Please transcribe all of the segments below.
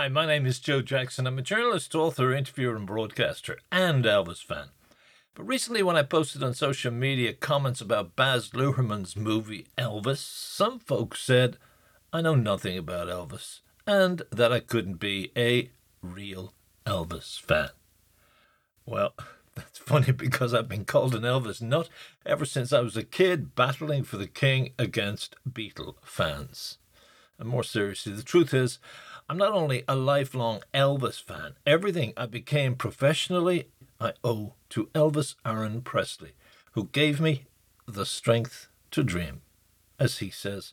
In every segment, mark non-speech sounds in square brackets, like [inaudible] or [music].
Hi, my name is Joe Jackson. I'm a journalist, author, interviewer, and broadcaster, and Elvis fan. But recently, when I posted on social media comments about Baz Luhrmann's movie Elvis, some folks said I know nothing about Elvis and that I couldn't be a real Elvis fan. Well, [laughs] that's funny because I've been called an Elvis nut ever since I was a kid battling for the king against Beatle fans. And more seriously, the truth is, I'm not only a lifelong Elvis fan, everything I became professionally I owe to Elvis Aaron Presley, who gave me the strength to dream, as he says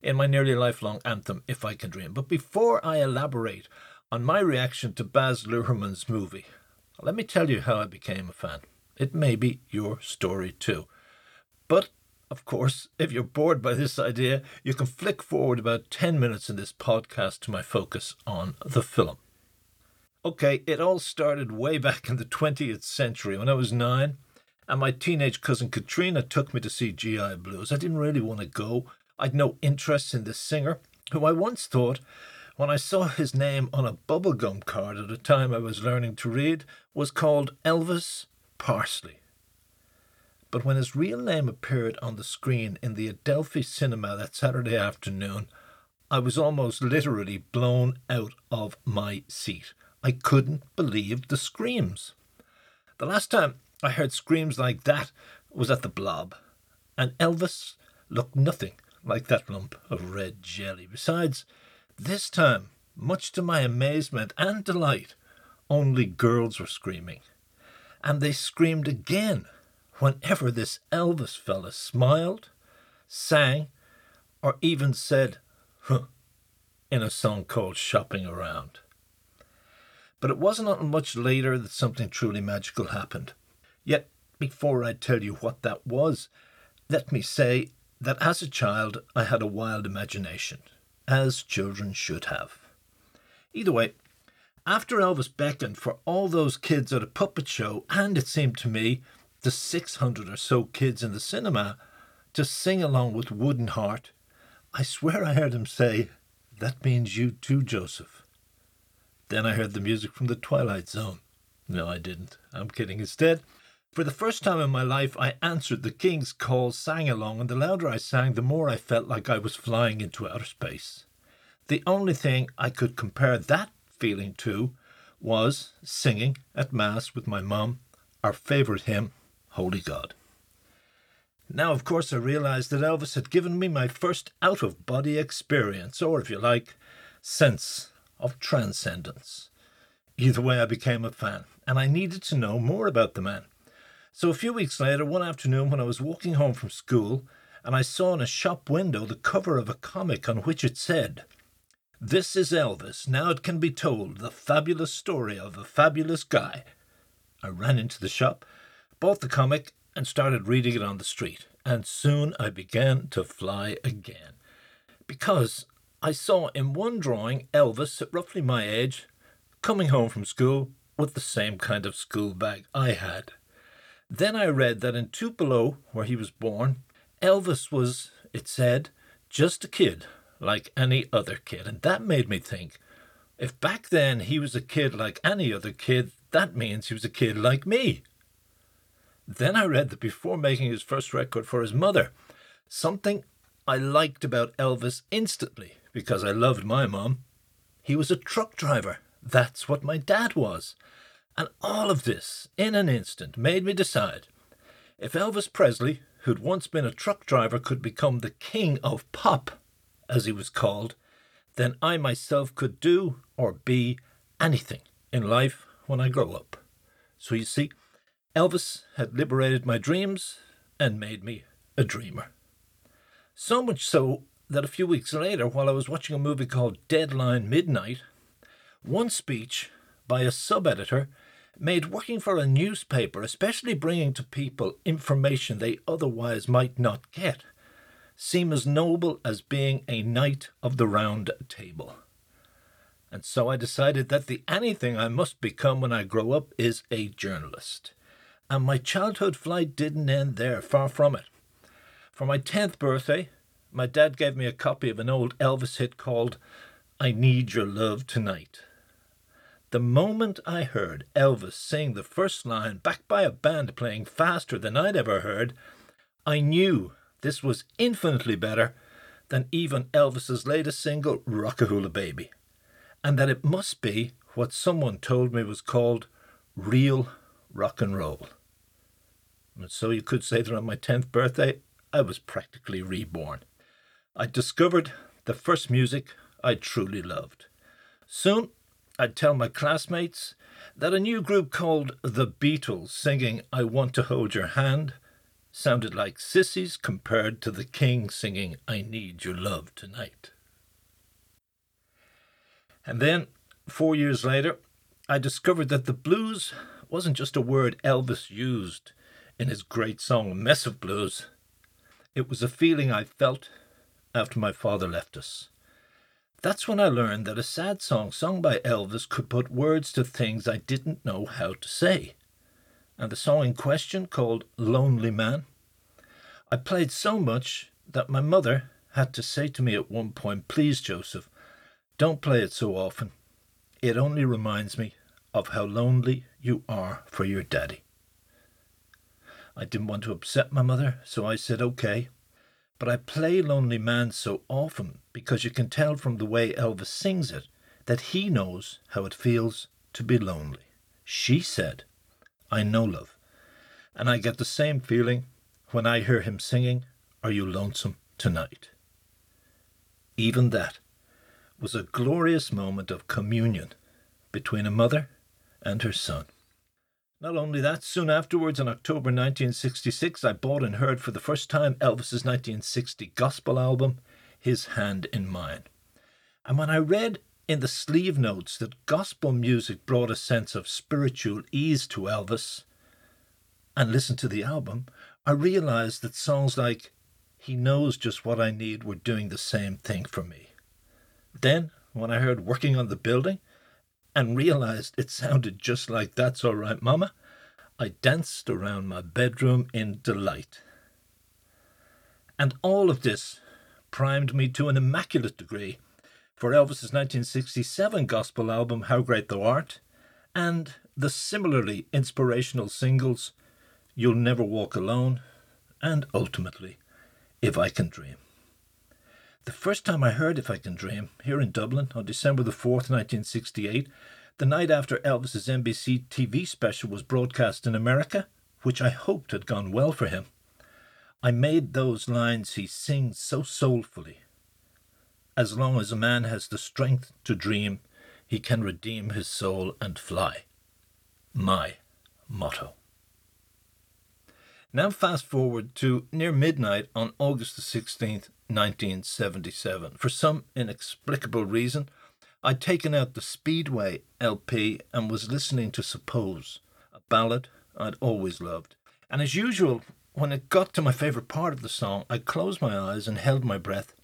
in my nearly lifelong anthem, If I Can Dream. But before I elaborate on my reaction to Baz Luhrmann's movie, let me tell you how I became a fan. It may be your story too. But of course, if you're bored by this idea, you can flick forward about 10 minutes in this podcast to my focus on the film. Okay, it all started way back in the 20th century when I was nine, and my teenage cousin Katrina took me to see GI Blues. I didn't really want to go. I'd no interest in this singer, who I once thought, when I saw his name on a bubblegum card at a time I was learning to read, was called Elvis Parsley. But when his real name appeared on the screen in the Adelphi cinema that Saturday afternoon, I was almost literally blown out of my seat. I couldn't believe the screams. The last time I heard screams like that was at the Blob, and Elvis looked nothing like that lump of red jelly. Besides, this time, much to my amazement and delight, only girls were screaming. And they screamed again whenever this Elvis fella smiled, sang, or even said, huh, in a song called Shopping Around. But it wasn't until much later that something truly magical happened. Yet, before I tell you what that was, let me say that as a child I had a wild imagination, as children should have. Either way, after Elvis beckoned for all those kids at a puppet show, and it seemed to me the 600 or so kids in the cinema to sing along with Wooden Heart. I swear I heard him say, That means you too, Joseph. Then I heard the music from the Twilight Zone. No, I didn't. I'm kidding. Instead, for the first time in my life, I answered the King's call, sang along, and the louder I sang, the more I felt like I was flying into outer space. The only thing I could compare that feeling to was singing at Mass with my mum our favourite hymn, Holy God. Now, of course, I realized that Elvis had given me my first out of body experience, or if you like, sense of transcendence. Either way, I became a fan, and I needed to know more about the man. So, a few weeks later, one afternoon when I was walking home from school, and I saw in a shop window the cover of a comic on which it said, This is Elvis. Now it can be told the fabulous story of a fabulous guy. I ran into the shop bought the comic, and started reading it on the street. And soon I began to fly again. Because I saw in one drawing Elvis, at roughly my age, coming home from school with the same kind of school bag I had. Then I read that in Tupelo, where he was born, Elvis was, it said, just a kid, like any other kid. And that made me think if back then he was a kid like any other kid, that means he was a kid like me. Then I read that before making his first record for his mother, something I liked about Elvis instantly, because I loved my mom, he was a truck driver. That's what my dad was. And all of this, in an instant, made me decide if Elvis Presley, who'd once been a truck driver, could become the king of pop, as he was called, then I myself could do or be anything in life when I grow up. So you see, Elvis had liberated my dreams and made me a dreamer. So much so that a few weeks later, while I was watching a movie called Deadline Midnight, one speech by a sub editor made working for a newspaper, especially bringing to people information they otherwise might not get, seem as noble as being a knight of the round table. And so I decided that the anything I must become when I grow up is a journalist. And my childhood flight didn't end there, far from it. For my 10th birthday, my dad gave me a copy of an old Elvis hit called I Need Your Love Tonight. The moment I heard Elvis sing the first line backed by a band playing faster than I'd ever heard, I knew this was infinitely better than even Elvis's latest single, Rock-A-Hula Baby, and that it must be what someone told me was called real rock and roll. And so you could say that on my 10th birthday, I was practically reborn. I discovered the first music I truly loved. Soon, I'd tell my classmates that a new group called The Beatles singing I Want to Hold Your Hand sounded like sissies compared to the king singing I Need Your Love Tonight. And then, four years later, I discovered that the blues wasn't just a word Elvis used in his great song Mess of Blues. It was a feeling I felt after my father left us. That's when I learned that a sad song sung by Elvis could put words to things I didn't know how to say. And the song in question, called Lonely Man, I played so much that my mother had to say to me at one point, Please, Joseph, don't play it so often. It only reminds me of how lonely you are for your daddy. I didn't want to upset my mother, so I said, Okay. But I play Lonely Man so often because you can tell from the way Elvis sings it that he knows how it feels to be lonely. She said, I know love. And I get the same feeling when I hear him singing, Are You Lonesome Tonight? Even that was a glorious moment of communion between a mother and her son. Not only that, soon afterwards, in October 1966, I bought and heard for the first time Elvis's 1960 gospel album, His Hand in Mine. And when I read in the sleeve notes that gospel music brought a sense of spiritual ease to Elvis, and listened to the album, I realized that songs like He Knows Just What I Need were doing the same thing for me. Then, when I heard Working on the Building, and realized it sounded just like That's All Right Mama, I danced around my bedroom in delight. And all of this primed me to an immaculate degree for Elvis's 1967 gospel album How Great Thou Art and the similarly inspirational singles You'll Never Walk Alone and ultimately If I Can Dream. The first time I heard If I Can Dream, here in Dublin on December the 4th, 1968, the night after Elvis's NBC TV special was broadcast in America, which I hoped had gone well for him, I made those lines he sings so soulfully. As long as a man has the strength to dream, he can redeem his soul and fly. My motto. Now, fast forward to near midnight on August the 16th, 1977. For some inexplicable reason, I'd taken out the Speedway LP and was listening to Suppose, a ballad I'd always loved. And as usual, when it got to my favourite part of the song, I closed my eyes and held my breath,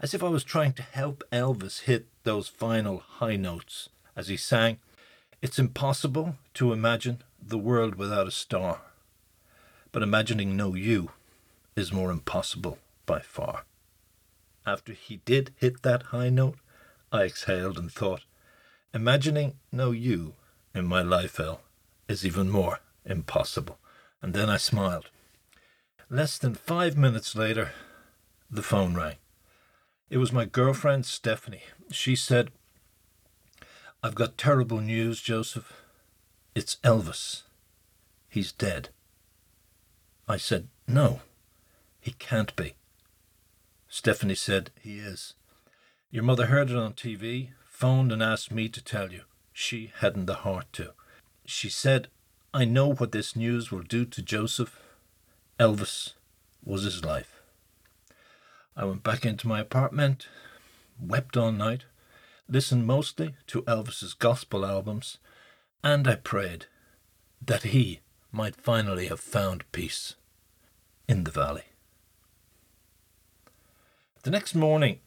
as if I was trying to help Elvis hit those final high notes as he sang, It's impossible to imagine the world without a star but imagining no you is more impossible by far. After he did hit that high note, I exhaled and thought, imagining no you in my life, El, is even more impossible. And then I smiled. Less than five minutes later, the phone rang. It was my girlfriend, Stephanie. She said, I've got terrible news, Joseph. It's Elvis. He's dead. I said, No, he can't be. Stephanie said, He is. Your mother heard it on TV, phoned and asked me to tell you. She hadn't the heart to. She said, I know what this news will do to Joseph. Elvis was his life. I went back into my apartment, wept all night, listened mostly to Elvis's gospel albums, and I prayed that he might finally have found peace in the valley. The next morning,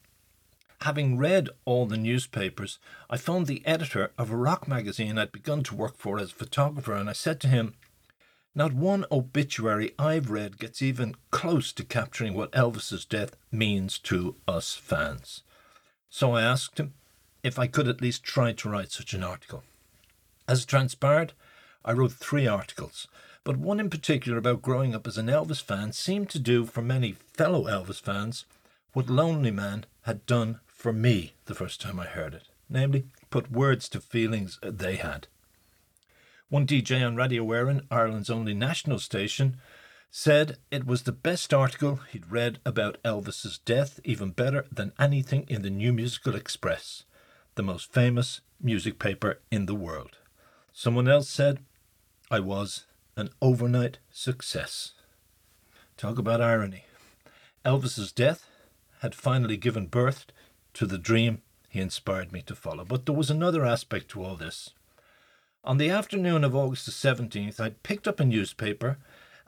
having read all the newspapers, I phoned the editor of a rock magazine I'd begun to work for as a photographer, and I said to him, Not one obituary I've read gets even close to capturing what Elvis's death means to us fans. So I asked him if I could at least try to write such an article. As it transpired, I wrote three articles, but one in particular about growing up as an Elvis fan seemed to do for many fellow Elvis fans what Lonely Man had done for me the first time I heard it, namely, put words to feelings they had. One DJ on Radio Éireann, Ireland's only national station, said it was the best article he'd read about Elvis's death, even better than anything in the New Musical Express, the most famous music paper in the world. Someone else said I was an overnight success. Talk about irony. Elvis's death had finally given birth to the dream he inspired me to follow. But there was another aspect to all this. On the afternoon of August the 17th, I'd picked up a newspaper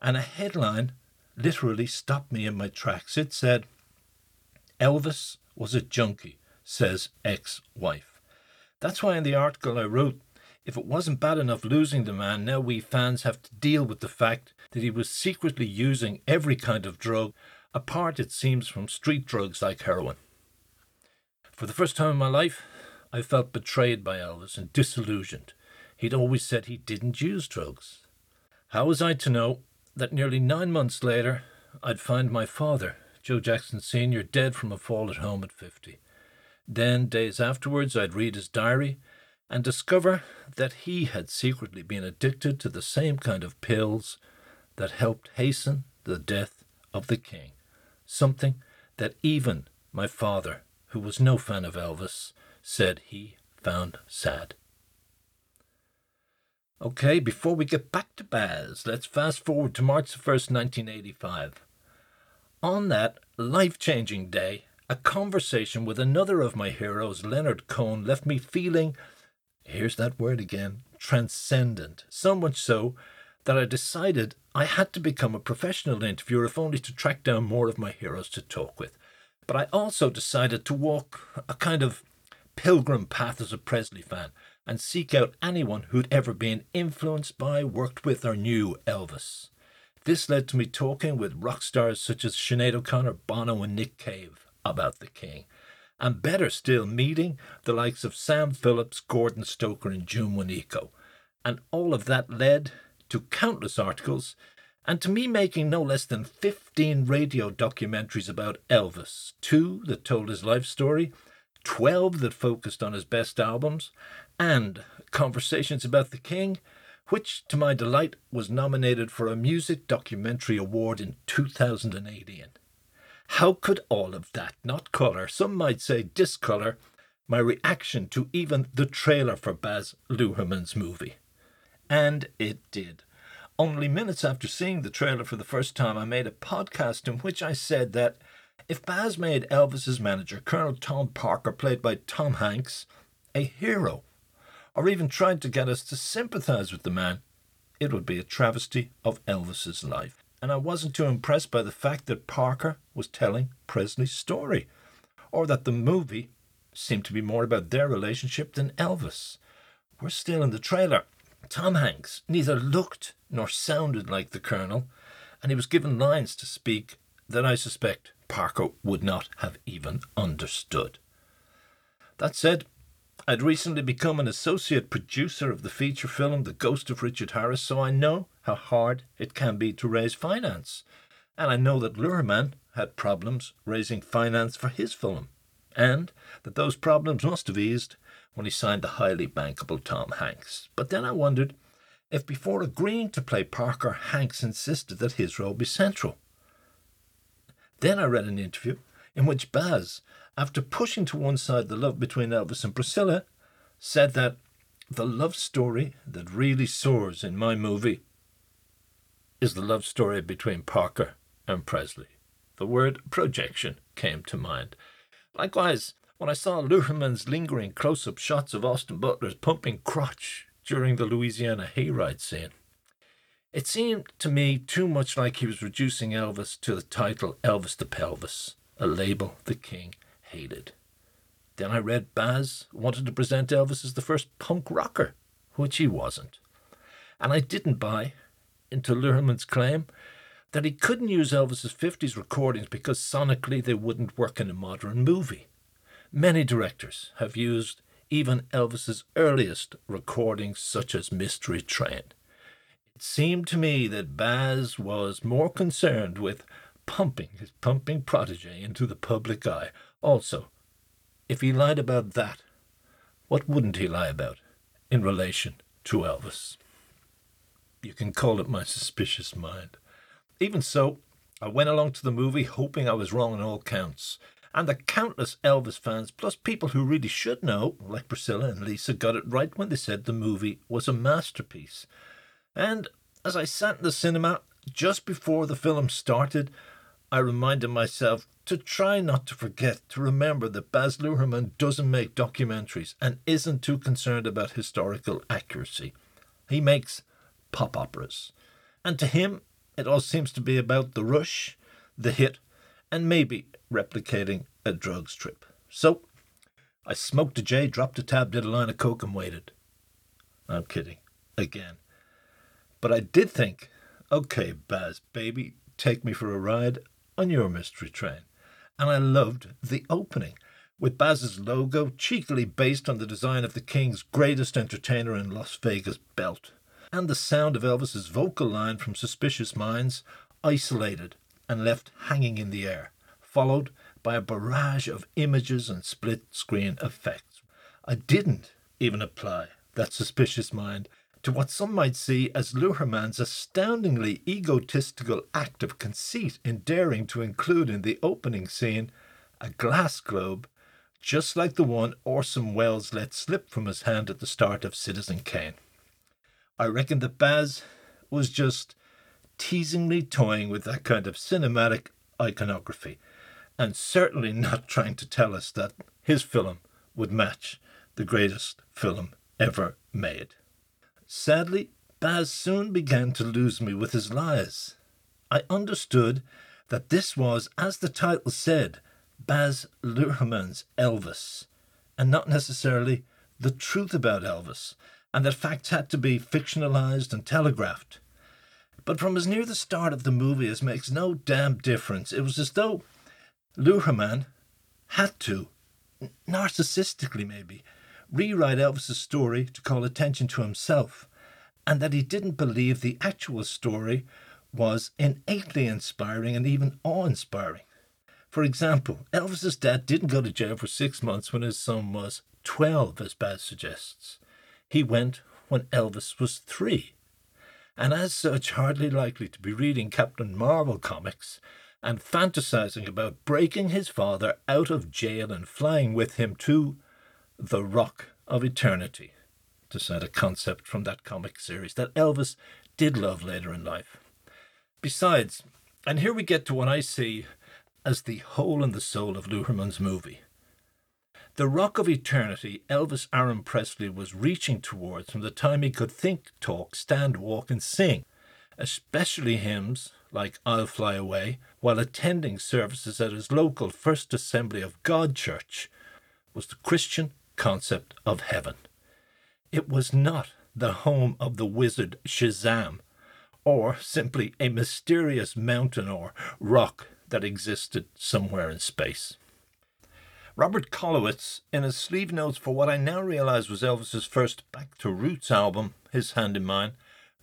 and a headline literally stopped me in my tracks. It said, Elvis was a junkie, says ex wife. That's why in the article I wrote, if it wasn't bad enough losing the man, now we fans have to deal with the fact that he was secretly using every kind of drug, apart, it seems, from street drugs like heroin. For the first time in my life, I felt betrayed by Elvis and disillusioned. He'd always said he didn't use drugs. How was I to know that nearly nine months later, I'd find my father, Joe Jackson Sr., dead from a fall at home at 50. Then, days afterwards, I'd read his diary and discover that he had secretly been addicted to the same kind of pills that helped hasten the death of the king, something that even my father, who was no fan of Elvis, said he found sad. Okay, before we get back to Baz, let's fast forward to March 1st, 1985. On that life changing day, a conversation with another of my heroes, Leonard Cohen, left me feeling, here's that word again, transcendent. So much so that I decided I had to become a professional interviewer, if only to track down more of my heroes to talk with. But I also decided to walk a kind of pilgrim path as a Presley fan and seek out anyone who'd ever been influenced by, worked with, or knew Elvis. This led to me talking with rock stars such as Sinead O'Connor, Bono, and Nick Cave about the King. And better still, meeting the likes of Sam Phillips, Gordon Stoker, and June Juanico. And all of that led to countless articles and to me making no less than 15 radio documentaries about Elvis, two that told his life story, 12 that focused on his best albums, and Conversations About the King, which, to my delight, was nominated for a Music Documentary Award in 2018. How could all of that not colour, some might say discolour, my reaction to even the trailer for Baz Luhrmann's movie? And it did. Only minutes after seeing the trailer for the first time, I made a podcast in which I said that if Baz made Elvis's manager, Colonel Tom Parker, played by Tom Hanks, a hero, or even tried to get us to sympathize with the man, it would be a travesty of Elvis's life. And I wasn't too impressed by the fact that Parker was telling Presley's story, or that the movie seemed to be more about their relationship than Elvis. We're still in the trailer. Tom Hanks neither looked nor sounded like the Colonel, and he was given lines to speak that I suspect Parker would not have even understood. That said, I'd recently become an associate producer of the feature film The Ghost of Richard Harris, so I know how hard it can be to raise finance. And I know that Luhrmann had problems raising finance for his film, and that those problems must have eased when he signed the highly bankable Tom Hanks. But then I wondered if before agreeing to play Parker, Hanks insisted that his role be central. Then I read an interview in which Baz, after pushing to one side the love between Elvis and Priscilla, said that the love story that really soars in my movie is the love story between Parker and Presley. The word projection came to mind. Likewise, when I saw Luhrmann's lingering close up shots of Austin Butler's pumping crotch during the Louisiana hayride scene, it seemed to me too much like he was reducing Elvis to the title Elvis the Pelvis, a label the king hated. Then I read Baz wanted to present Elvis as the first punk rocker, which he wasn't. And I didn't buy into Luhrmann's claim that he couldn't use Elvis's 50s recordings because sonically they wouldn't work in a modern movie. Many directors have used even Elvis's earliest recordings, such as Mystery Train. It seemed to me that Baz was more concerned with pumping his pumping protege into the public eye. Also, if he lied about that, what wouldn't he lie about in relation to Elvis? You can call it my suspicious mind. Even so, I went along to the movie hoping I was wrong on all counts. And the countless Elvis fans, plus people who really should know, like Priscilla and Lisa, got it right when they said the movie was a masterpiece. And as I sat in the cinema just before the film started, I reminded myself to try not to forget to remember that Baz Luhrmann doesn't make documentaries and isn't too concerned about historical accuracy. He makes pop operas. And to him, it all seems to be about the rush, the hit, and maybe replicating a drugs trip. So I smoked a J, dropped a tab, did a line of coke, and waited. I'm kidding. Again. But I did think, okay, Baz, baby, take me for a ride on your mystery train. And I loved the opening, with Baz's logo cheekily based on the design of the King's greatest entertainer in Las Vegas belt, and the sound of Elvis's vocal line from Suspicious Minds, isolated and left hanging in the air, followed by a barrage of images and split screen effects. I didn't even apply that suspicious mind to what some might see as Luhrmann's astoundingly egotistical act of conceit in daring to include in the opening scene a glass globe, just like the one Orson Welles let slip from his hand at the start of Citizen Kane. I reckon that Baz was just teasingly toying with that kind of cinematic iconography, and certainly not trying to tell us that his film would match the greatest film ever made. Sadly, Baz soon began to lose me with his lies. I understood that this was, as the title said, Baz Luhrmann's Elvis, and not necessarily the truth about Elvis, and that facts had to be fictionalized and telegraphed. But from as near the start of the movie as makes no damn difference, it was as though Luhrmann had to, narcissistically maybe, rewrite Elvis's story to call attention to himself, and that he didn't believe the actual story was innately inspiring and even awe inspiring. For example, Elvis's dad didn't go to jail for six months when his son was 12, as Baz suggests. He went when Elvis was three and as such hardly likely to be reading Captain Marvel comics and fantasizing about breaking his father out of jail and flying with him to the Rock of Eternity, to cite a concept from that comic series that Elvis did love later in life. Besides, and here we get to what I see as the hole in the soul of Luhrmann's movie. The rock of eternity Elvis Aaron Presley was reaching towards from the time he could think, talk, stand, walk, and sing, especially hymns like I'll Fly Away, while attending services at his local First Assembly of God church, was the Christian concept of heaven. It was not the home of the wizard Shazam, or simply a mysterious mountain or rock that existed somewhere in space. Robert Kollwitz, in his sleeve notes for what I now realize was Elvis's first Back to Roots album, His Hand in Mine,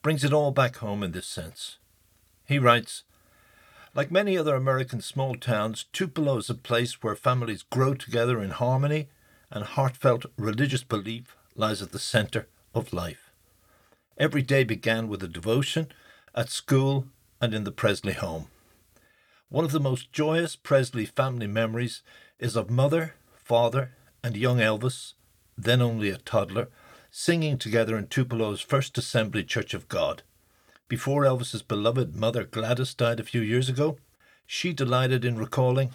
brings it all back home in this sense. He writes, like many other American small towns, Tupelo is a place where families grow together in harmony and heartfelt religious belief lies at the center of life. Every day began with a devotion at school and in the Presley home. One of the most joyous Presley family memories is of mother, father, and young Elvis, then only a toddler, singing together in Tupelo's First Assembly Church of God. Before Elvis's beloved mother Gladys died a few years ago, she delighted in recalling,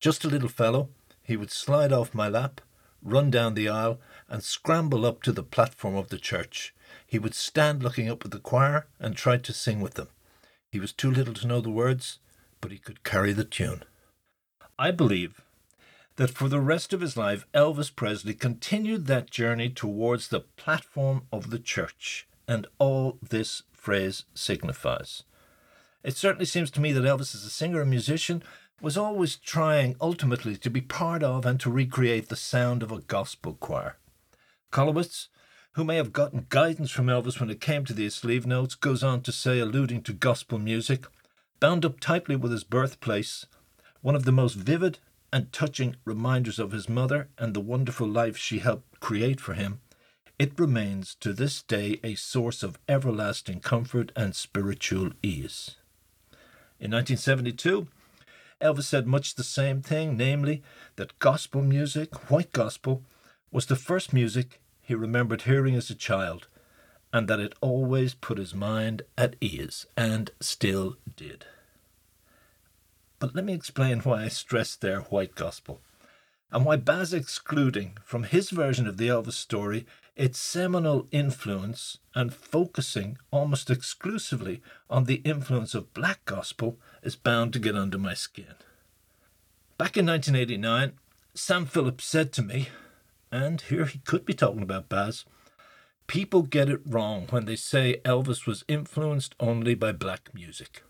Just a little fellow, he would slide off my lap, run down the aisle, and scramble up to the platform of the church. He would stand looking up at the choir and try to sing with them. He was too little to know the words, but he could carry the tune. I believe that for the rest of his life, Elvis Presley continued that journey towards the platform of the church, and all this phrase signifies. It certainly seems to me that Elvis, as a singer and musician, was always trying ultimately to be part of and to recreate the sound of a gospel choir. Kollwitz, who may have gotten guidance from Elvis when it came to these sleeve notes, goes on to say, alluding to gospel music, bound up tightly with his birthplace, one of the most vivid and touching reminders of his mother and the wonderful life she helped create for him, it remains to this day a source of everlasting comfort and spiritual ease. In 1972, Elvis said much the same thing, namely, that gospel music, white gospel, was the first music he remembered hearing as a child, and that it always put his mind at ease, and still did. But let me explain why I stressed their white gospel, and why Baz excluding from his version of the Elvis story its seminal influence and focusing almost exclusively on the influence of black gospel is bound to get under my skin. Back in 1989, Sam Phillips said to me, and here he could be talking about Baz, people get it wrong when they say Elvis was influenced only by black music.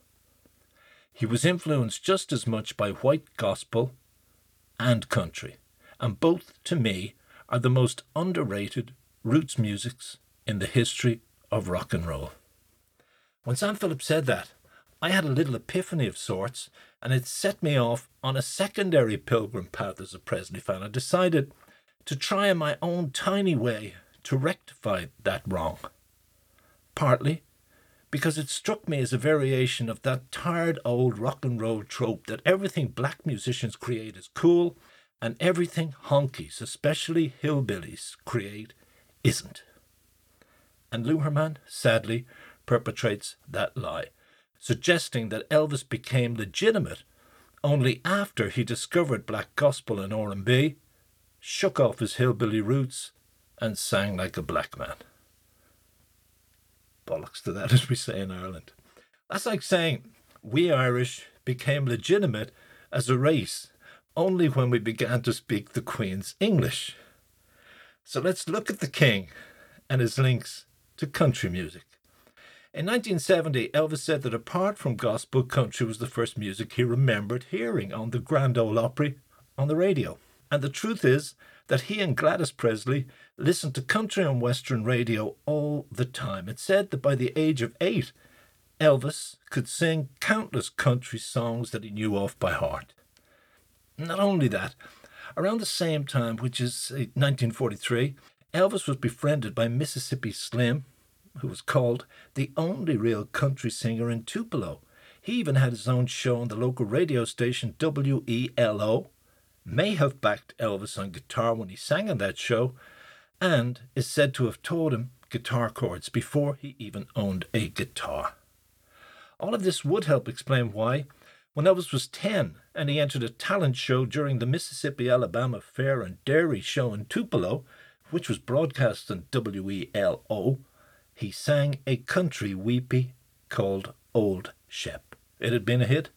He was influenced just as much by white gospel and country, and both, to me, are the most underrated roots musics in the history of rock and roll. When Sam Phillips said that, I had a little epiphany of sorts, and it set me off on a secondary pilgrim path as a Presley fan. I decided to try in my own tiny way to rectify that wrong. Partly because it struck me as a variation of that tired old rock and roll trope that everything black musicians create is cool and everything honkies, especially hillbillies, create isn't. And Luhrmann, sadly, perpetrates that lie, suggesting that Elvis became legitimate only after he discovered black gospel and R&B, shook off his hillbilly roots, and sang like a black man. Bollocks to that, [laughs] as we say in Ireland. That's like saying we Irish became legitimate as a race only when we began to speak the Queen's English. So let's look at the King and his links to country music. In 1970, Elvis said that apart from gospel, country was the first music he remembered hearing on the Grand Ole Opry on the radio. And the truth is that he and Gladys Presley listened to country on Western radio all the time. It said that by the age of eight, Elvis could sing countless country songs that he knew off by heart. Not only that, Around the same time, which is 1943, Elvis was befriended by Mississippi Slim, who was called the only real country singer in Tupelo. He even had his own show on the local radio station WELO, may have backed Elvis on guitar when he sang on that show, and is said to have taught him guitar chords before he even owned a guitar. All of this would help explain why, when Elvis was 10 and he entered a talent show during the Mississippi Alabama Fair and Dairy Show in Tupelo, which was broadcast on WELO, he sang a country weepy called Old Shep. It had been a hit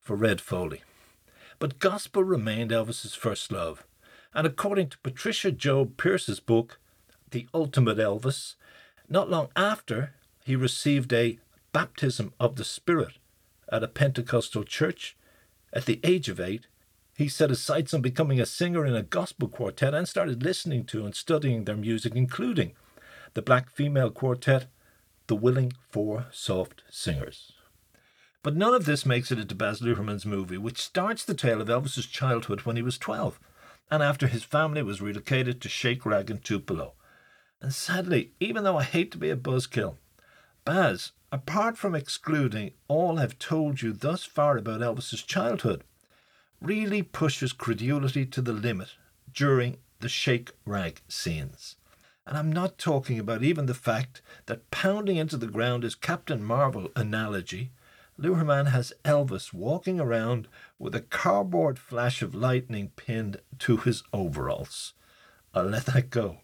for Red Foley. But gospel remained Elvis's first love, and according to Patricia Jobe Pierce's book, The Ultimate Elvis, not long after he received a baptism of the Spirit at a Pentecostal church. At the age of eight, he set his sights on becoming a singer in a gospel quartet and started listening to and studying their music, including the black female quartet, the Willing Four Soft Singers. But none of this makes it into Baz Luhrmann's movie, which starts the tale of Elvis's childhood when he was 12, and after his family was relocated to Shake Rag in Tupelo. And sadly, even though I hate to be a buzzkill, Baz apart from excluding all I've told you thus far about Elvis's childhood, really pushes credulity to the limit during the shake rag scenes. And I'm not talking about even the fact that pounding into the ground is Captain Marvel analogy. Luhrmann has Elvis walking around with a cardboard flash of lightning pinned to his overalls. I'll let that go.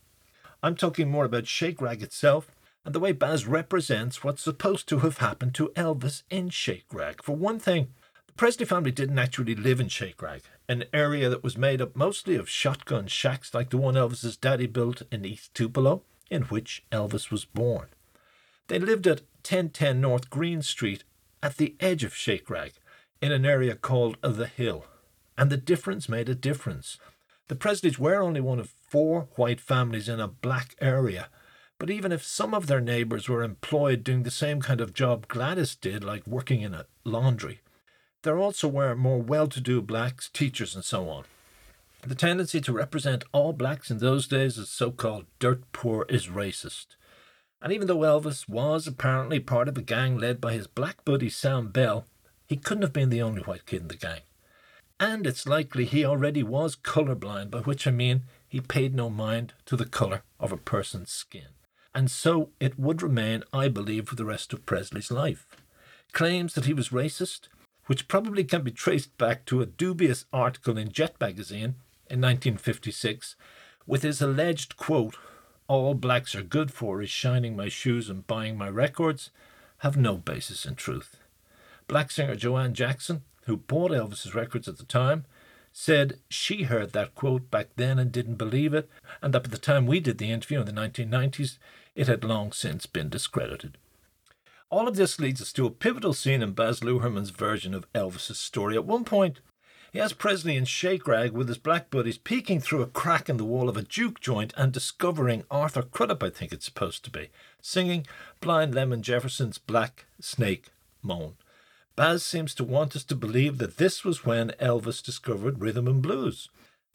I'm talking more about Shake Rag itself and the way Baz represents what's supposed to have happened to Elvis in Shake Rag. For one thing, the Presley family didn't actually live in Shake Rag, an area that was made up mostly of shotgun shacks like the one Elvis's daddy built in East Tupelo, in which Elvis was born. They lived at 1010 North Green Street at the edge of Shake Rag, in an area called The Hill, and the difference made a difference. The Presleys were only one of four white families in a black area, but even if some of their neighbours were employed doing the same kind of job Gladys did, like working in a laundry, there also were more well to do blacks, teachers, and so on. The tendency to represent all blacks in those days as so called dirt poor is racist. And even though Elvis was apparently part of a gang led by his black buddy Sam Bell, he couldn't have been the only white kid in the gang. And it's likely he already was colourblind, by which I mean he paid no mind to the colour of a person's skin. And so it would remain, I believe, for the rest of Presley's life. Claims that he was racist, which probably can be traced back to a dubious article in Jet magazine in 1956 with his alleged quote, All blacks are good for is shining my shoes and buying my records, have no basis in truth. Black singer Joanne Jackson, who bought Elvis's records at the time, said she heard that quote back then and didn't believe it, and that by the time we did the interview in the 1990s, it had long since been discredited. All of this leads us to a pivotal scene in Baz Luhrmann's version of Elvis's story. At one point, he has Presley in shake rag with his black buddies peeking through a crack in the wall of a juke joint and discovering Arthur Crudup, I think it's supposed to be, singing Blind Lemon Jefferson's Black Snake Moan. Baz seems to want us to believe that this was when Elvis discovered rhythm and blues.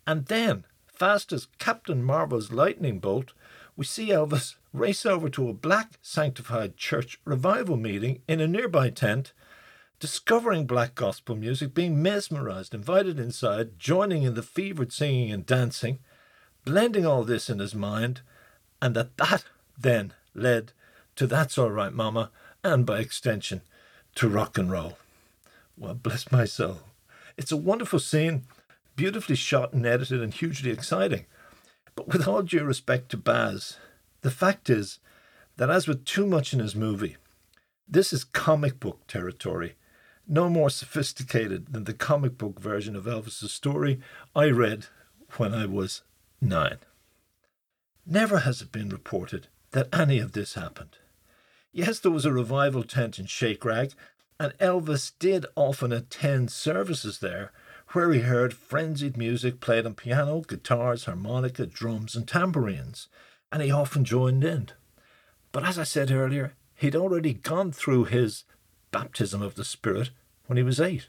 And then, fast as Captain Marvel's lightning bolt, we see Elvis race over to a black sanctified church revival meeting in a nearby tent discovering black gospel music, being mesmerized, invited inside, joining in the fevered singing and dancing, blending all this in his mind, and that that then led to That's All Right Mama, and by extension, to rock and roll. Well, bless my soul. It's a wonderful scene, beautifully shot and edited, and hugely exciting. But with all due respect to Baz, the fact is that, as with too much in his movie, this is comic book territory no more sophisticated than the comic book version of Elvis's story I read when I was nine. Never has it been reported that any of this happened. Yes, there was a revival tent in Shake Rag, and Elvis did often attend services there where he heard frenzied music played on piano, guitars, harmonica, drums, and tambourines, and he often joined in. But as I said earlier, he'd already gone through his baptism of the Spirit when he was eight.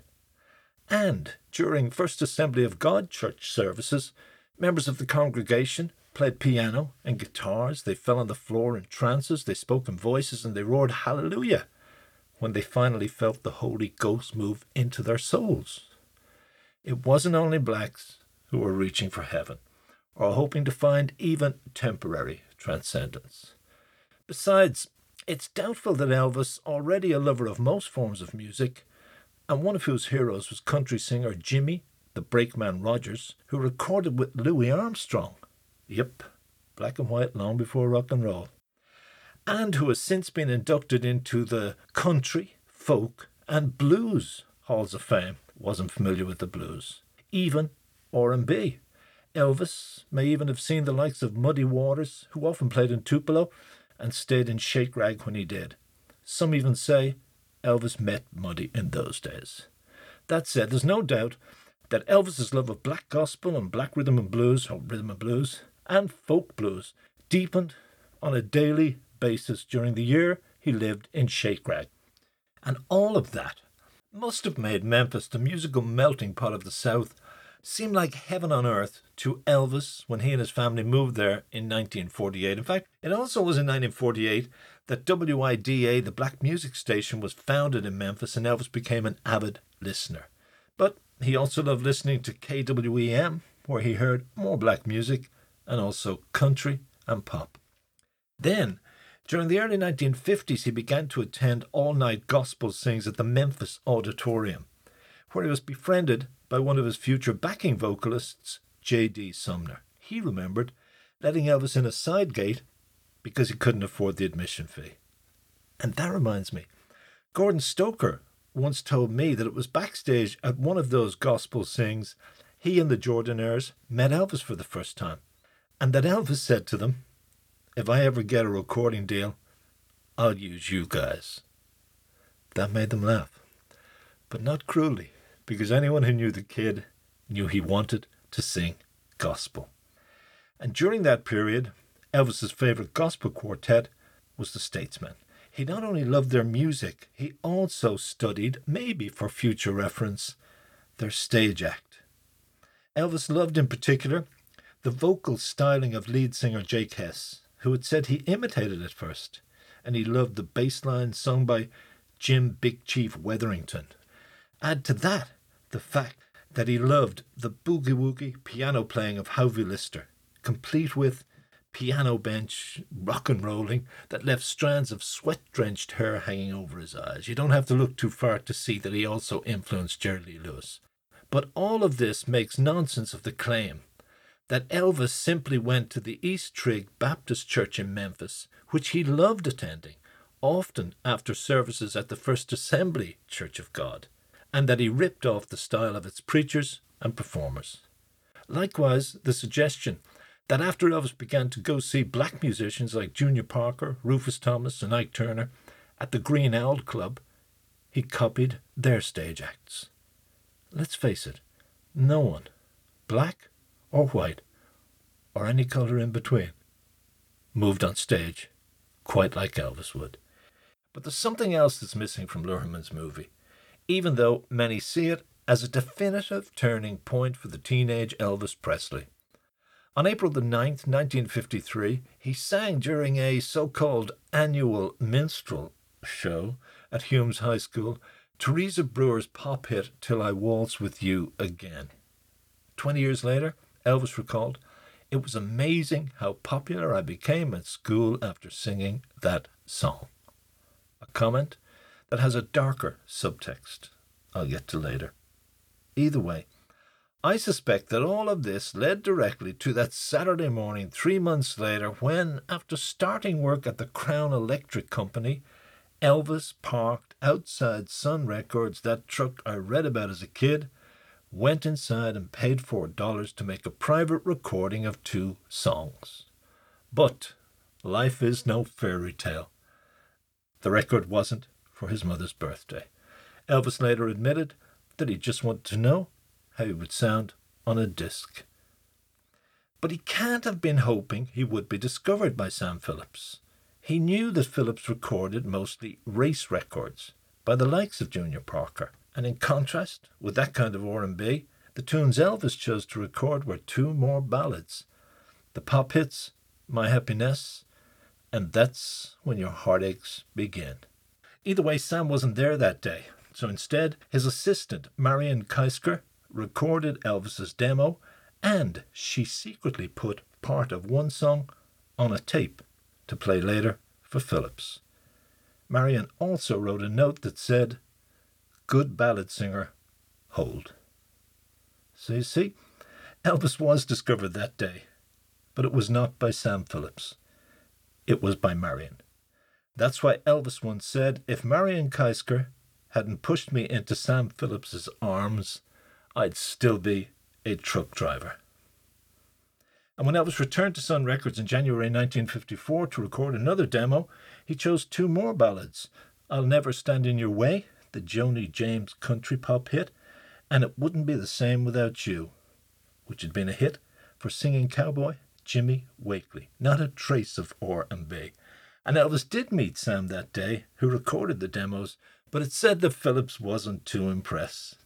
And during First Assembly of God church services, members of the congregation played piano and guitars, they fell on the floor in trances, they spoke in voices, and they roared hallelujah when they finally felt the Holy Ghost move into their souls. It wasn't only blacks who were reaching for heaven or hoping to find even temporary transcendence. Besides, it's doubtful that Elvis, already a lover of most forms of music, and one of whose heroes was country singer Jimmy the Brakeman Rodgers, who recorded with Louis Armstrong. Yep, black and white long before rock and roll. And who has since been inducted into the country, folk, and blues halls of fame. Wasn't familiar with the blues. Even R&B. Elvis may even have seen the likes of Muddy Waters, who often played in Tupelo, and stayed in Shake Rag when he did. Some even say Elvis met Muddy in those days. That said, there's no doubt that Elvis's love of black gospel and black rhythm and blues, or rhythm and blues, and folk blues deepened on a daily basis during the year he lived in Shake Rag. And all of that must have made Memphis the musical melting pot of the South seemed like heaven on earth to Elvis when he and his family moved there in 1948. In fact, it also was in 1948 that WDIA, the black music station, was founded in Memphis and Elvis became an avid listener. But he also loved listening to KWEM, where he heard more black music and also country and pop. Then, during the early 1950s, he began to attend all night gospel sings at the Memphis Auditorium, where he was befriended by one of his future backing vocalists, J.D. Sumner. He remembered letting Elvis in a side gate because he couldn't afford the admission fee. And that reminds me, Gordon Stoker once told me that it was backstage at one of those gospel sings he and the Jordanaires met Elvis for the first time, and that Elvis said to them, If I ever get a recording deal, I'll use you guys. That made them laugh. but not cruelly, because anyone who knew the kid knew he wanted to sing gospel. And during that period, Elvis's favorite gospel quartet was the Statesmen. He not only loved their music, he also studied, maybe for future reference, their stage act. Elvis loved in particular the vocal styling of lead singer Jake Hess, who had said he imitated it first, and he loved the bass line sung by Jim Big Chief Wetherington. Add to that the fact that he loved the boogie woogie piano playing of Hovie Lister, complete with piano bench rock and rolling that left strands of sweat drenched hair hanging over his eyes. You don't have to look too far to see that he also influenced Jerry Lee Lewis. But all of this makes nonsense of the claim that Elvis simply went to the East Trigg Baptist Church in Memphis, which he loved attending, often after services at the First Assembly Church of God, and that he ripped off the style of its preachers and performers. Likewise, the suggestion that after Elvis began to go see black musicians like Junior Parker, Rufus Thomas, and Ike Turner at the Green Owl Club, he copied their stage acts. Let's face it, no one, black or white, or any colour in between, moved on stage quite like Elvis would. But there's something else that's missing from Luhrmann's movie, even though many see it as a definitive turning point for the teenage Elvis Presley. On April the 9th, 1953, he sang during a so called annual minstrel show at Humes High School Teresa Brewer's pop hit Till I Waltz With You Again. Twenty years later, Elvis recalled, It was amazing how popular I became at school after singing that song. A comment that has a darker subtext I'll get to later. Either way, I suspect that all of this led directly to that Saturday morning three months later when, after starting work at the Crown Electric Company, Elvis parked outside Sun Records, that truck I read about as a kid, went inside and paid $4 to make a private recording of two songs. But life is no fairy tale. The record wasn't for his mother's birthday. Elvis later admitted that he just wanted to know how he would sound on a disc. But he can't have been hoping he would be discovered by Sam Phillips. He knew that Phillips recorded mostly race records by the likes of Junior Parker, and in contrast with that kind of R&B, the tunes Elvis chose to record were two more ballads. The pop hits, My Happiness, and That's When Your Heartaches Begin. Either way, Sam wasn't there that day, so instead, his assistant, Marion Keisker, recorded Elvis's demo, and she secretly put part of one song on a tape to play later for Phillips. Marion also wrote a note that said, Good ballad singer, hold. So you see, Elvis was discovered that day, but it was not by Sam Phillips. It was by Marion. That's why Elvis once said, if Marion Keisker hadn't pushed me into Sam Phillips's arms, I'd still be a truck driver. And when Elvis returned to Sun Records in January 1954 to record another demo, he chose two more ballads I'll Never Stand in Your Way, the Joni James country pop hit, and It Wouldn't Be the Same Without You, which had been a hit for singing cowboy Jimmy Wakely, not a trace of R&B. And Elvis did meet Sam that day, who recorded the demos, but it said that Phillips wasn't too impressed.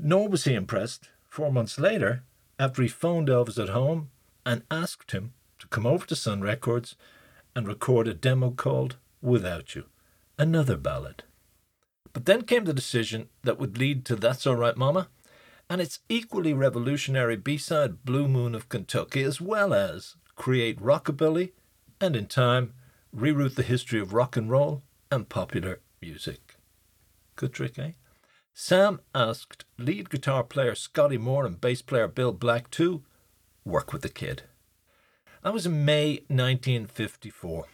Nor was he impressed four months later after he phoned Elvis at home and asked him to come over to Sun Records and record a demo called Without You, another ballad. But then came the decision that would lead to That's Alright Mama and its equally revolutionary B side Blue Moon of Kentucky, as well as create rockabilly and, in time, reroute the history of rock and roll and popular music. Good trick, eh? Sam asked lead guitar player Scotty Moore and bass player Bill Black to work with the kid. That was in May 1954.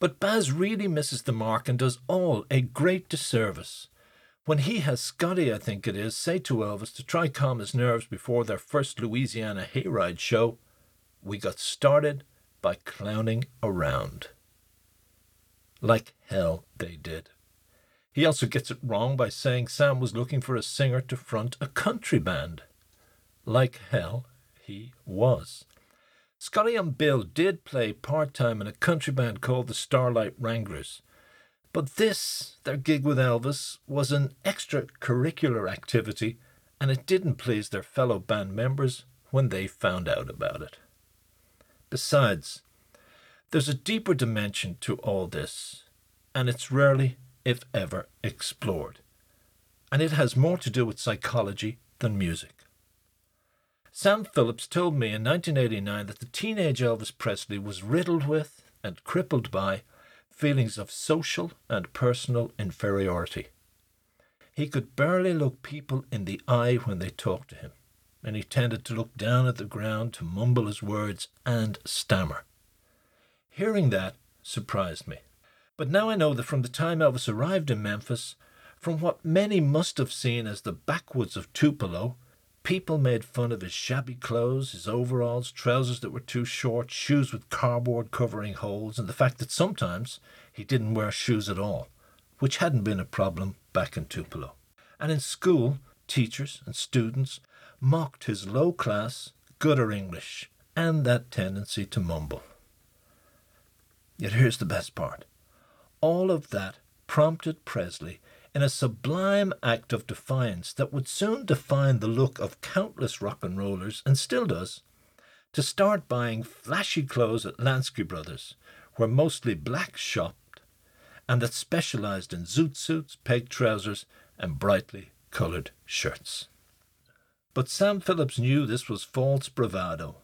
But Baz really misses the mark and does all a great disservice when he has Scotty, I think it is, say to Elvis to try calm his nerves before their first Louisiana hayride show. We got started by clowning around. Like hell they did. He also gets it wrong by saying Sam was looking for a singer to front a country band. Like hell, he was. Scotty and Bill did play part time in a country band called the Starlight Wranglers. But this, their gig with Elvis, was an extracurricular activity, and it didn't please their fellow band members when they found out about it. Besides, there's a deeper dimension to all this, and it's rarely, if ever, explored. And it has more to do with psychology than music. Sam Phillips told me in 1989 that the teenage Elvis Presley was riddled with and crippled by feelings of social and personal inferiority. He could barely look people in the eye when they talked to him, and he tended to look down at the ground to mumble his words and stammer. Hearing that surprised me. But now I know that from the time Elvis arrived in Memphis, from what many must have seen as the backwoods of Tupelo, people made fun of his shabby clothes, his overalls, trousers that were too short, shoes with cardboard covering holes, and the fact that sometimes he didn't wear shoes at all, which hadn't been a problem back in Tupelo. And in school, teachers and students mocked his low class, gutter English and that tendency to mumble. Yet here's the best part. All of that prompted Presley in a sublime act of defiance that would soon define the look of countless rock and rollers, and still does, to start buying flashy clothes at Lansky Brothers, where mostly blacks shopped, and that specialized in zoot suits, peg trousers, and brightly colored shirts. But Sam Phillips knew this was false bravado,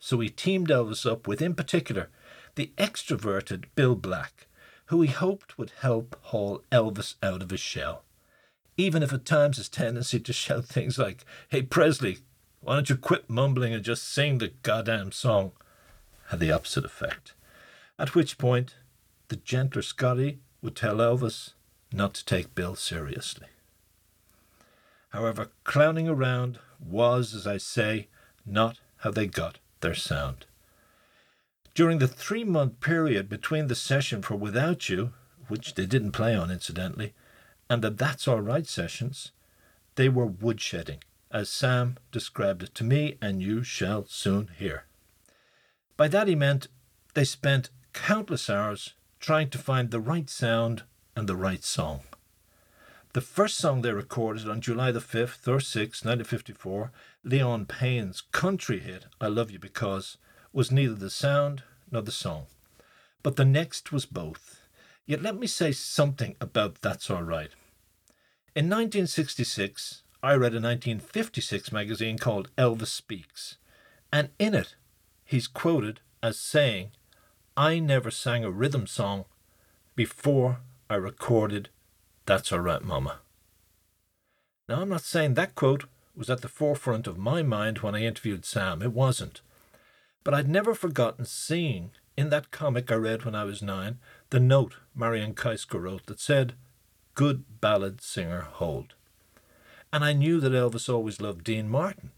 so he teamed Elvis up with, in particular, the extroverted Bill Black, who he hoped would help haul Elvis out of his shell, even if at times his tendency to shout things like, Hey Presley, why don't you quit mumbling and just sing the goddamn song? had the opposite effect. At which point, the gentler Scotty would tell Elvis not to take Bill seriously. However, clowning around was, as I say, not how they got their sound. During the three month period between the session for Without You, which they didn't play on incidentally, and the That's All Right sessions, they were woodshedding, as Sam described it to me, and you shall soon hear. By that he meant they spent countless hours trying to find the right sound and the right song. The first song they recorded on July the 5th or 6th, 1954, Leon Payne's country hit, I Love You Because, was neither the sound nor the song. But the next was both. Yet let me say something about That's All Right. In 1966, I read a 1956 magazine called Elvis Speaks, and in it, he's quoted as saying, I never sang a rhythm song before I recorded that's all right, Mama. Now, I'm not saying that quote was at the forefront of my mind when I interviewed Sam. It wasn't. But I'd never forgotten seeing in that comic I read when I was nine the note Marion Keisker wrote that said, Good ballad singer hold. And I knew that Elvis always loved Dean Martin.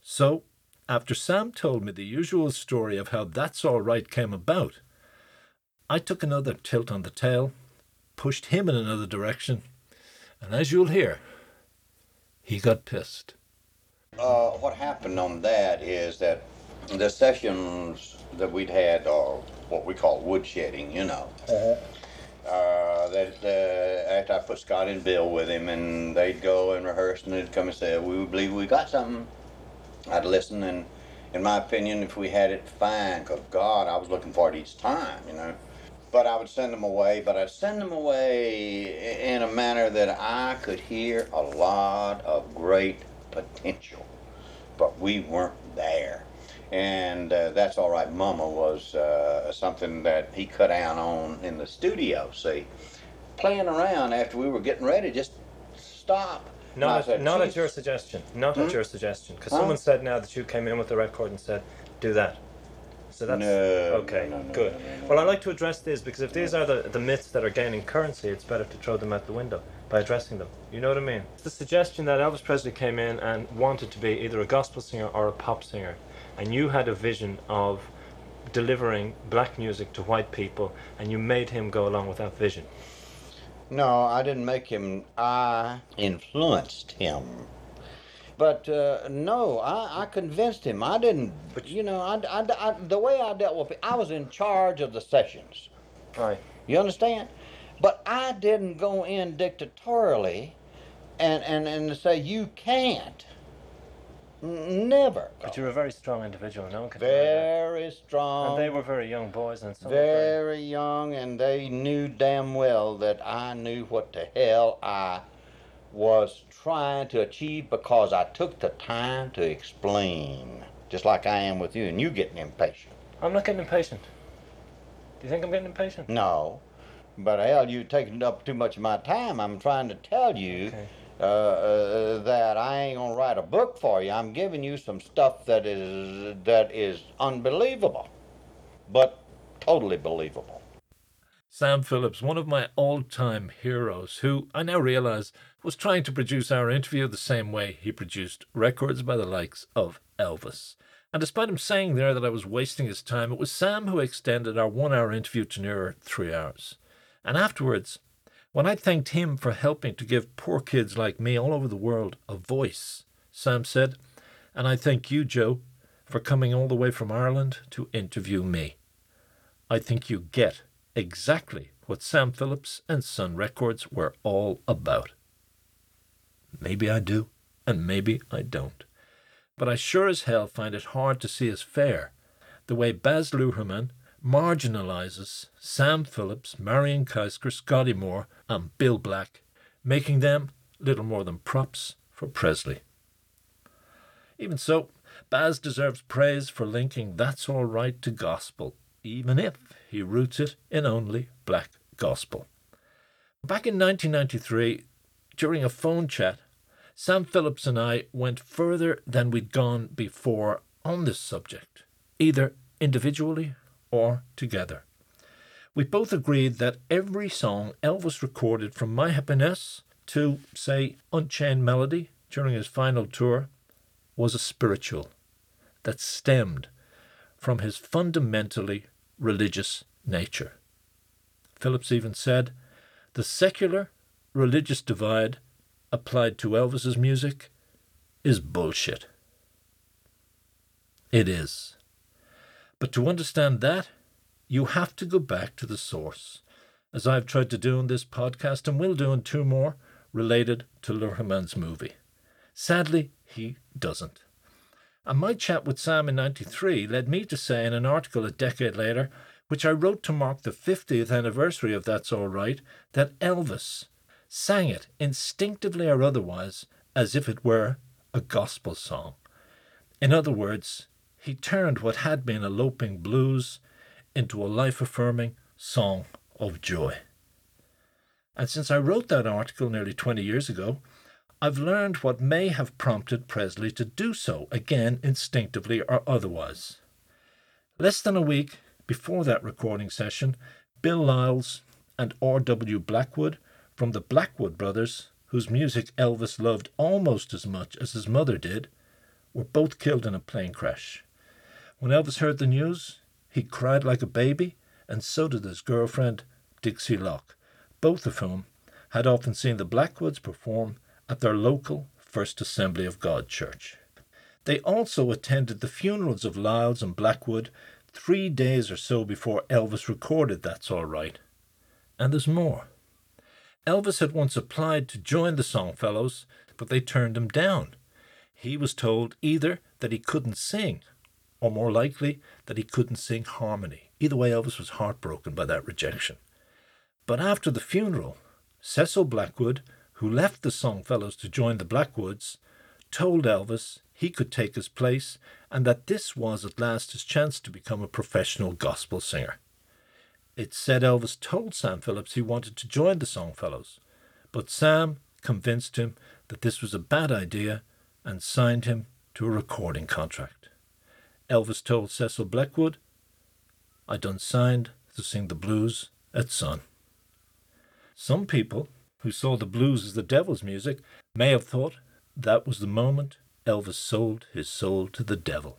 So, after Sam told me the usual story of how That's All Right came about, I took another tilt on the tail pushed him in another direction. And as you'll hear, he got pissed. Uh, what happened on that is that the sessions that we'd had are what we call woodshedding, you know. Uh-huh. Uh, that uh, after I put Scott and Bill with him, and they'd go and rehearse, and they'd come and say, "We believe we got something." I'd listen, and in my opinion, if we had it, fine. Cause God, I was looking for it each time, you know but I would send them away, but I'd send them away in a manner that I could hear a lot of great potential, but we weren't there. And uh, that's all right. Mama was uh, something that he cut down on in the studio. See, playing around after we were getting ready, just stop. Not, at, said, not at your suggestion. Not hmm? at your suggestion. Because huh? someone said now that you came in with the record and said, do that. So that's no, okay. No, no, good. Well, I'd like to address these because if these are the, the myths that are gaining currency, it's better to throw them out the window by addressing them. You know what I mean? The suggestion that Elvis Presley came in and wanted to be either a gospel singer or a pop singer, and you had a vision of delivering black music to white people, and you made him go along with that vision. No, I didn't make him. I influenced him. But uh, no, I, I convinced him. I didn't. But you know, I, I, I, the way I dealt with it, I was in charge of the sessions. Right. You understand? But I didn't go in dictatorially and, and, and say, you can't. Never. But you're a very strong individual. No one that. Very strong. And they were very young boys, and so very. very young, and they knew damn well that I knew what the hell I was trying to achieve because I took the time to explain, just like I am with you, and you getting impatient. I'm not getting impatient. Do you think I'm getting impatient? No, but hell, you're taking up too much of my time. I'm trying to tell you Okay. uh, uh, that I ain't gonna write a book for you. I'm giving you some stuff that is that is unbelievable, but totally believable. Sam Phillips, one of my all time heroes, who I now realize was trying to produce our interview the same way he produced records by the likes of Elvis. And despite him saying there that I was wasting his time, it was Sam who extended our one hour interview to nearer three hours. And afterwards, when I thanked him for helping to give poor kids like me all over the world a voice, Sam said, And I thank you, Joe, for coming all the way from Ireland to interview me. I think you get exactly what Sam Phillips and Sun Records were all about. Maybe I do, and maybe I don't. But I sure as hell find it hard to see as fair the way Baz Luhrmann marginalizes Sam Phillips, Marion Keisker, Scotty Moore, and Bill Black, making them little more than props for Presley. Even so, Baz deserves praise for linking That's All Right to gospel, even if he roots it in only black gospel. Back in 1993, during a phone chat, Sam Phillips and I went further than we'd gone before on this subject, either individually or together. We both agreed that every song Elvis recorded from My Happiness to, say, Unchained Melody during his final tour was a spiritual that stemmed from his fundamentally religious nature. Phillips even said the secular religious divide applied to Elvis's music is bullshit. It is. But to understand that, you have to go back to the source, as I've tried to do in this podcast and will do in two more related to Luhrmann's movie. Sadly, he doesn't. And my chat with Sam in 93 led me to say in an article a decade later, which I wrote to mark the 50th anniversary of That's All Right, that Elvis sang it instinctively or otherwise as if it were a gospel song. In other words, he turned what had been a loping blues into a life affirming song of joy. And since I wrote that article nearly 20 years ago, I've learned what may have prompted Presley to do so, again instinctively or otherwise. Less than a week before that recording session, Bill Lyles and R.W. Blackwood from the Blackwood Brothers, whose music Elvis loved almost as much as his mother did, were both killed in a plane crash. When Elvis heard the news, he cried like a baby, and so did his girlfriend, Dixie Locke, both of whom had often seen the Blackwoods perform at their local First Assembly of God church. They also attended the funerals of Lyles and Blackwood three days or so before Elvis recorded That's All Right. And there's more. Elvis had once applied to join the Songfellows, but they turned him down. He was told either that he couldn't sing, or more likely, that he couldn't sing harmony. Either way, Elvis was heartbroken by that rejection. But after the funeral, Cecil Blackwood, who left the Songfellows to join the Blackwoods, told Elvis he could take his place and that this was at last his chance to become a professional gospel singer. It's said Elvis told Sam Phillips he wanted to join the Songfellows, but Sam convinced him that this was a bad idea and signed him to a recording contract. Elvis told Cecil Blackwood, I done signed to sing the blues at Sun. Some people who saw the blues as the devil's music may have thought that was the moment Elvis sold his soul to the devil.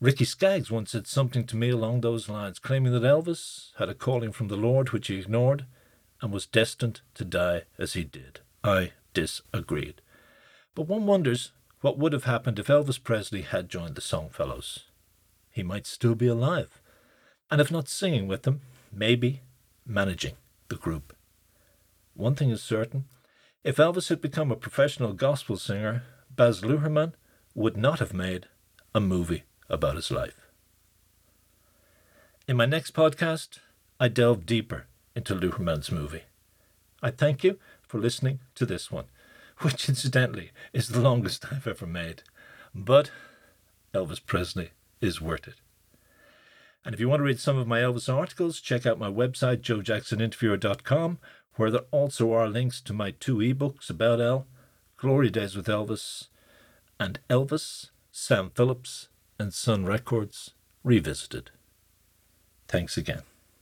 Ricky Skaggs once said something to me along those lines, claiming that Elvis had a calling from the Lord which he ignored and was destined to die as he did. I disagreed. But one wonders what would have happened if Elvis Presley had joined the Songfellows. He might still be alive, and if not singing with them, maybe managing the group. One thing is certain if Elvis had become a professional gospel singer, Baz Luhrmann would not have made a movie about his life. In my next podcast, I delve deeper into Luhrmann's movie. I thank you for listening to this one, which incidentally is the longest I've ever made. But Elvis Presley is worth it. And if you want to read some of my Elvis articles, check out my website, joejacksoninterviewer.com, where there also are links to my two ebooks about El, Glory Days with Elvis, and Elvis, Sam Phillips, and Sun Records Revisited. Thanks again.